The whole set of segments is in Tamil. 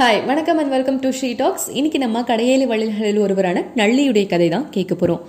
ஹாய் வணக்கம் and welcome to she talks இன்னைக்கு நம்ம கடையேலி வள்ளல்களில் ஒருவரான நள்ளியுடைய கதை தான் கேட்க போறோம்.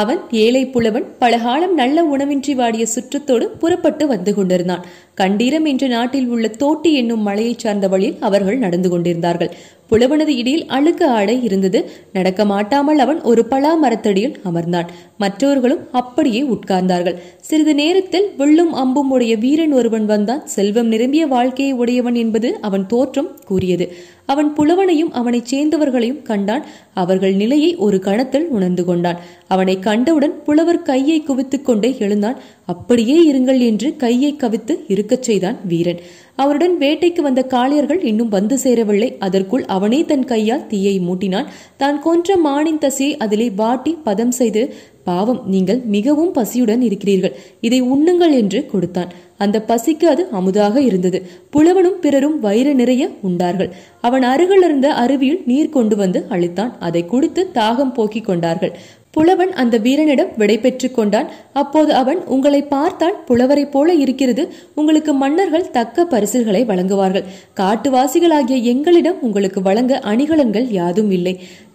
அவன் ஏழை புலவன் பல காலம் நல்ல உணவின்றி வாடிய சுற்றத்தோடு புறப்பட்டு வந்து கொண்டிருந்தான். கண்டீரம் என்ற நாட்டில் உள்ள தோட்டி என்னும் மலையைச் சார்ந்த வழியில் அவர்கள் நடந்து கொண்டிருந்தார்கள். புலவனது இடையில் அழுக்கு ஆடை இருந்தது. நடக்க மாட்டாமல் அவன் ஒரு பலா மரத்தடியில் அமர்ந்தான். மற்றவர்களும் அப்படியே உட்கார்ந்தார்கள். சிறிது நேரத்தில் வில்லும் அம்பும் உடைய வீரன் ஒருவன் வந்தான். செல்வம் நிரம்பிய வாழ்க்கையை உடையவன் என்பது அவன் தோற்றம் கூறியது. அவன் புலவனையும் அவனைச் சேர்ந்தவர்களையும் கண்டான். அவர்கள் நிலையை ஒரு கணத்தில் உணர்ந்து கொண்டான். அவனை கண்டவுடன் புலவர் கையை குவித்துக் கொண்டே எழுந்தான். அப்படியே இருங்கள் என்று கையை கவித்து இருக்கச் செய்தான் வீரன். அவருடன் வேட்டைக்கு வந்த காளையர்கள் இன்னும் வந்து சேரவில்லை. அதற்குள் அவனே தன் கையால் தீயை மூட்டினான். தான் கொன்ற மானின் தசையை அதிலே வாட்டி பதம் செய்து பாவம் நீங்கள் மிகவும் பசியுடன் இருக்கிறீர்கள். இதை உண்ணுங்கள் என்று கொடுத்தான். அந்த பசிக்கு அது அமுதாக இருந்தது. புலவனும் பிறரும் வயிறு நிறைய உண்டார்கள். அவன் அருகில் இருந்த அருவியில் நீர் கொண்டு வந்து அளித்தான். அதை குடித்து தாகம் போக்கிக் கொண்டார்கள். புலவன் அந்த வீரனிடம் விடை கொண்டான். அப்போது அவன் உங்களை பார்த்தால் புலவரைப் போல இருக்கிறது. உங்களுக்கு மன்னர்கள் தக்க பரிசில்களை வழங்குவார்கள். காட்டுவாசிகளாகிய எங்களிடம் உங்களுக்கு வழங்க அணிகலன்கள் யாதும் இல்லை.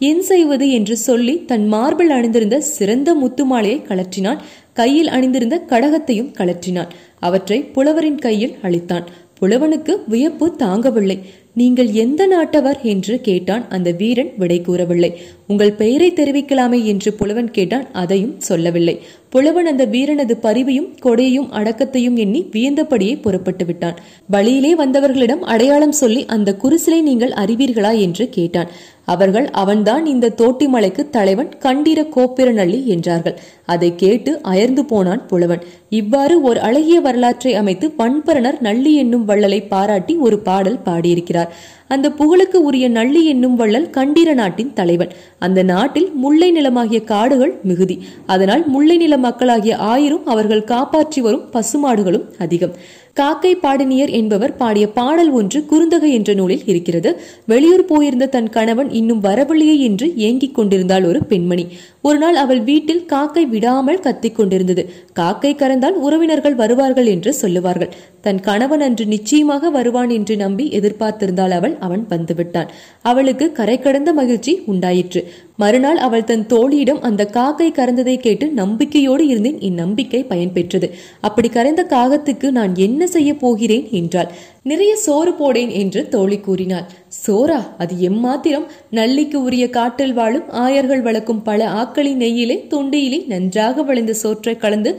என் செய்வது என்று சொல்லி தன் மார்பில் அணிந்திருந்த சிறந்த முத்துமாலையை கலற்றினான் கையில் அணிந்திருந்த கடகத்தையும் கலற்றினான் அவற்றை புலவரின் கையில் அளித்தான் புலவனுக்கு வியப்பு தாங்கவில்லை. நீங்கள் எந்த நாட்டவர்? என்று கேட்டான். அந்த வீரன் விடை கூறவில்லை. உங்கள் பெயரை தெரிவிக்கலாமே என்று புலவன் கேட்டான். அதையும் சொல்லவில்லை. புலவன் அந்த வீரனது பரிவையும் கொடையையும் அடக்கத்தையும் எண்ணி வியந்தபடியே புறப்பட்டு விட்டான். வழியிலே வந்தவர்களிடம் அடையாளம் சொல்லி அந்த குருசிலை நீங்கள் அறிவீர்களா? என்று கேட்டான். அவர்கள் அவன்தான் இந்த தோட்டிமலைக்கு தலைவன் கண்டீர கோப்பிரநள்ளி என்றார்கள். அதை கேட்டு அயர்ந்து போனான் புலவன். இவ்வாறு ஒரு அழகிய வரலாற்றை அமைத்து பண்பரணர் நள்ளி என்னும் வள்ளலை பாராட்டி ஒரு பாடல் பாடியிருக்கிறார். அந்த புகழுக்கு உரிய நள்ளி என்னும் வள்ளல் கண்டீர நாட்டின் தலைவன். அந்த நாட்டில் முல்லை நிலமாகிய காடுகள் மிகுதி. அதனால் முல்லை நில மக்களாகிய ஆயிரும் அவர்கள் காப்பாற்றி வரும் பசுமாடுகளும் அதிகம். காக்கை பாடினியர் என்பவர் பாடிய பாடல் ஒன்று குறுந்தகை என்ற நூலில் இருக்கிறது. வெளியூர் போயிருந்த தன் கணவன் இன்னும் வரவில்லையே என்று ஏங்கிக் கொண்டிருந்தாள் ஒரு பெண்மணி. ஒரு நாள் அவள் வீட்டில் காக்கை விடாமல் கத்திக் கொண்டிருந்தது. காக்கை கறந்தால் உறவினர்கள் வருவார்கள் என்று சொல்லுவார்கள். தன் கணவன் அன்று நிச்சயமாக வருவான் என்று நம்பி எதிர்பார்த்திருந்தாள் அவள். அவன் வந்துவிட்டான். அவளுக்கு கரை கடந்த மகிழ்ச்சி உண்டாயிற்று. மறுநாள் அவள் தன் தோழியிடம் அந்த காக்கை கறந்ததை கேட்டு நம்பிக்கையோடு இருந்தேன். இந்நம்பிக்கை பயன்பெற்றது. அப்படி கரைந்த காகத்துக்கு நான் என்ன செய்ய போகிறேன் என்றாள். நிறைய சோறு போடேன் என்று தோழி கூறினாள். சோரா அது எம்மாத்திரம்? நள்ளிக்கு உரிய காட்டில் வாழும் ஆயர்கள் வளர்க்கும் பல ஆக்களின் நெய்யிலே தொண்டியிலே நன்றாக விளைந்த சோற்றை கலந்து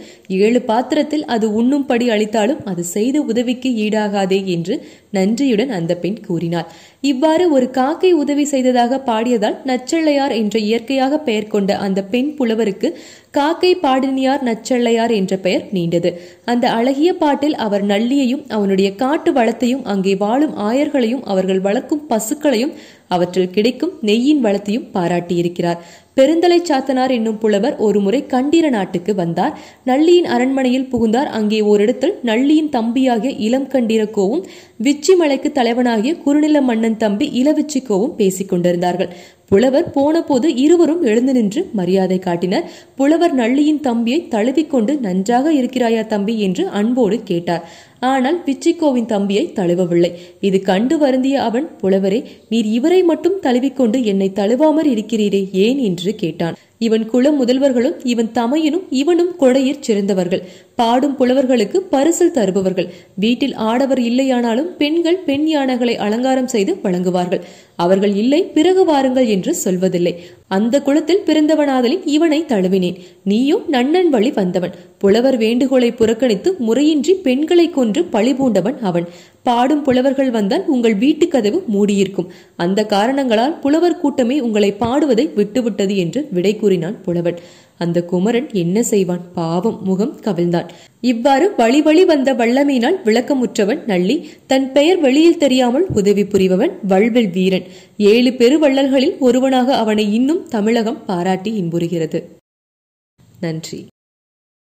ஏழு பாத்திரத்தில் அது உண்ணும்படி அளித்தாலும் அது செய்த உதவிக்கு ஈடாகாதே என்று நன்றியுடன் அந்த பெண் கூறினாள். இவ்வாறு ஒரு காக்கை உதவி செய்ததாக பாடியதால் நச்சள்ளையார் என்ற இயற்கையாக பெயர் கொண்ட அந்த பெண் புலவருக்கு காக்கை பாடினியார் நச்சள்ளையார் என்ற பெயர் நீண்டது. அந்த அழகிய பாட்டில் அவர் நள்ளியையும் அவனுடைய காட்டு வளத்தையும் அங்கே வாழும் ஆயர்களையும் அவர்கள் வளர்க்கும் பசுக்களையும் அவற்றில் கிடைக்கும் நெய்யின் வளத்தையும் பாராட்டியிருக்கிறார். பெருந்தலை சாத்தனார் என்னும் புலவர் ஒருமுறை கண்டீர நாட்டுக்கு வந்தார். நள்ளியின் அரண்மனையில் புகுந்தார். அங்கே ஓரிடத்தில் நள்ளியின் தம்பியாகிய இளம் கண்டீரக்கோவும் விச்சி மலைக்கு தலைவனாகிய குறுநில மன்னன் தம்பி இளவிச்சிக்கோவும் பேசிக் கொண்டிருந்தார்கள் புலவர் போனபோது இருவரும் எழுந்து நின்று மரியாதை காட்டினர். புலவர் நள்ளியின் தம்பியை தழுவிக்கொண்டு நன்றாக இருக்கிறாயா தம்பி என்று அன்போடு கேட்டார். ஆனால் பிச்சிக்கோவின் தம்பியை தழுவவில்லை. இது கண்டு வருந்திய அவன் புலவரே நீர் இவரை மட்டும் தழுவிக்கொண்டு என்னை தழுவாமற் இருக்கிறீரே ஏன்? என்று கேட்டான். இவன் குல முதல்வர்களும் இவன் தமையனும் இவனும் கொடையிற் சிறந்தவர்கள். பாடும் புலவர்களுக்கு பரிசில் தருபவர்கள். வீட்டில் ஆடவர் இல்லையானாலும் பெண்கள் பெண் யானைகளை அலங்காரம் செய்து வழங்குவார்கள். அவர்கள் இல்லை பிறகு வாருங்கள் என்று சொல்வதில்லை. அந்த குலத்தில் பிறந்தவனாதலின் இவனை தழுவினேன். நீயும் நன்னன் வழி வந்தவன். புலவர் வேண்டுகோளை புறக்கணித்து முறையின்றி பெண்களை கொன்று பழி பூண்டவன் அவன். பாடும் புலவர்கள் வந்தால் உங்கள் வீட்டு கதவு மூடியிருக்கும். அந்த காரணங்களால் புலவர் கூட்டமே உங்களை பாடுவதை விட்டுவிட்டது என்று விடை கூறினான் புலவன். அந்த குமரன் என்ன செய்வான்? பாவம் முகம் கவிழ்ந்தான். இவ்வாறு வழி வழி வந்த வல்லமையினால் விளக்கமுற்றவன் நள்ளி தன் பெயர் வெளியில் தெரியாமல் உதவி புரிபவன் வல்வெல் வீரன். ஏழு பெருவள்ளல்களில் ஒருவனாக அவனை இன்னும் தமிழகம் பாராட்டி இன்புறுகிறது. நன்றி.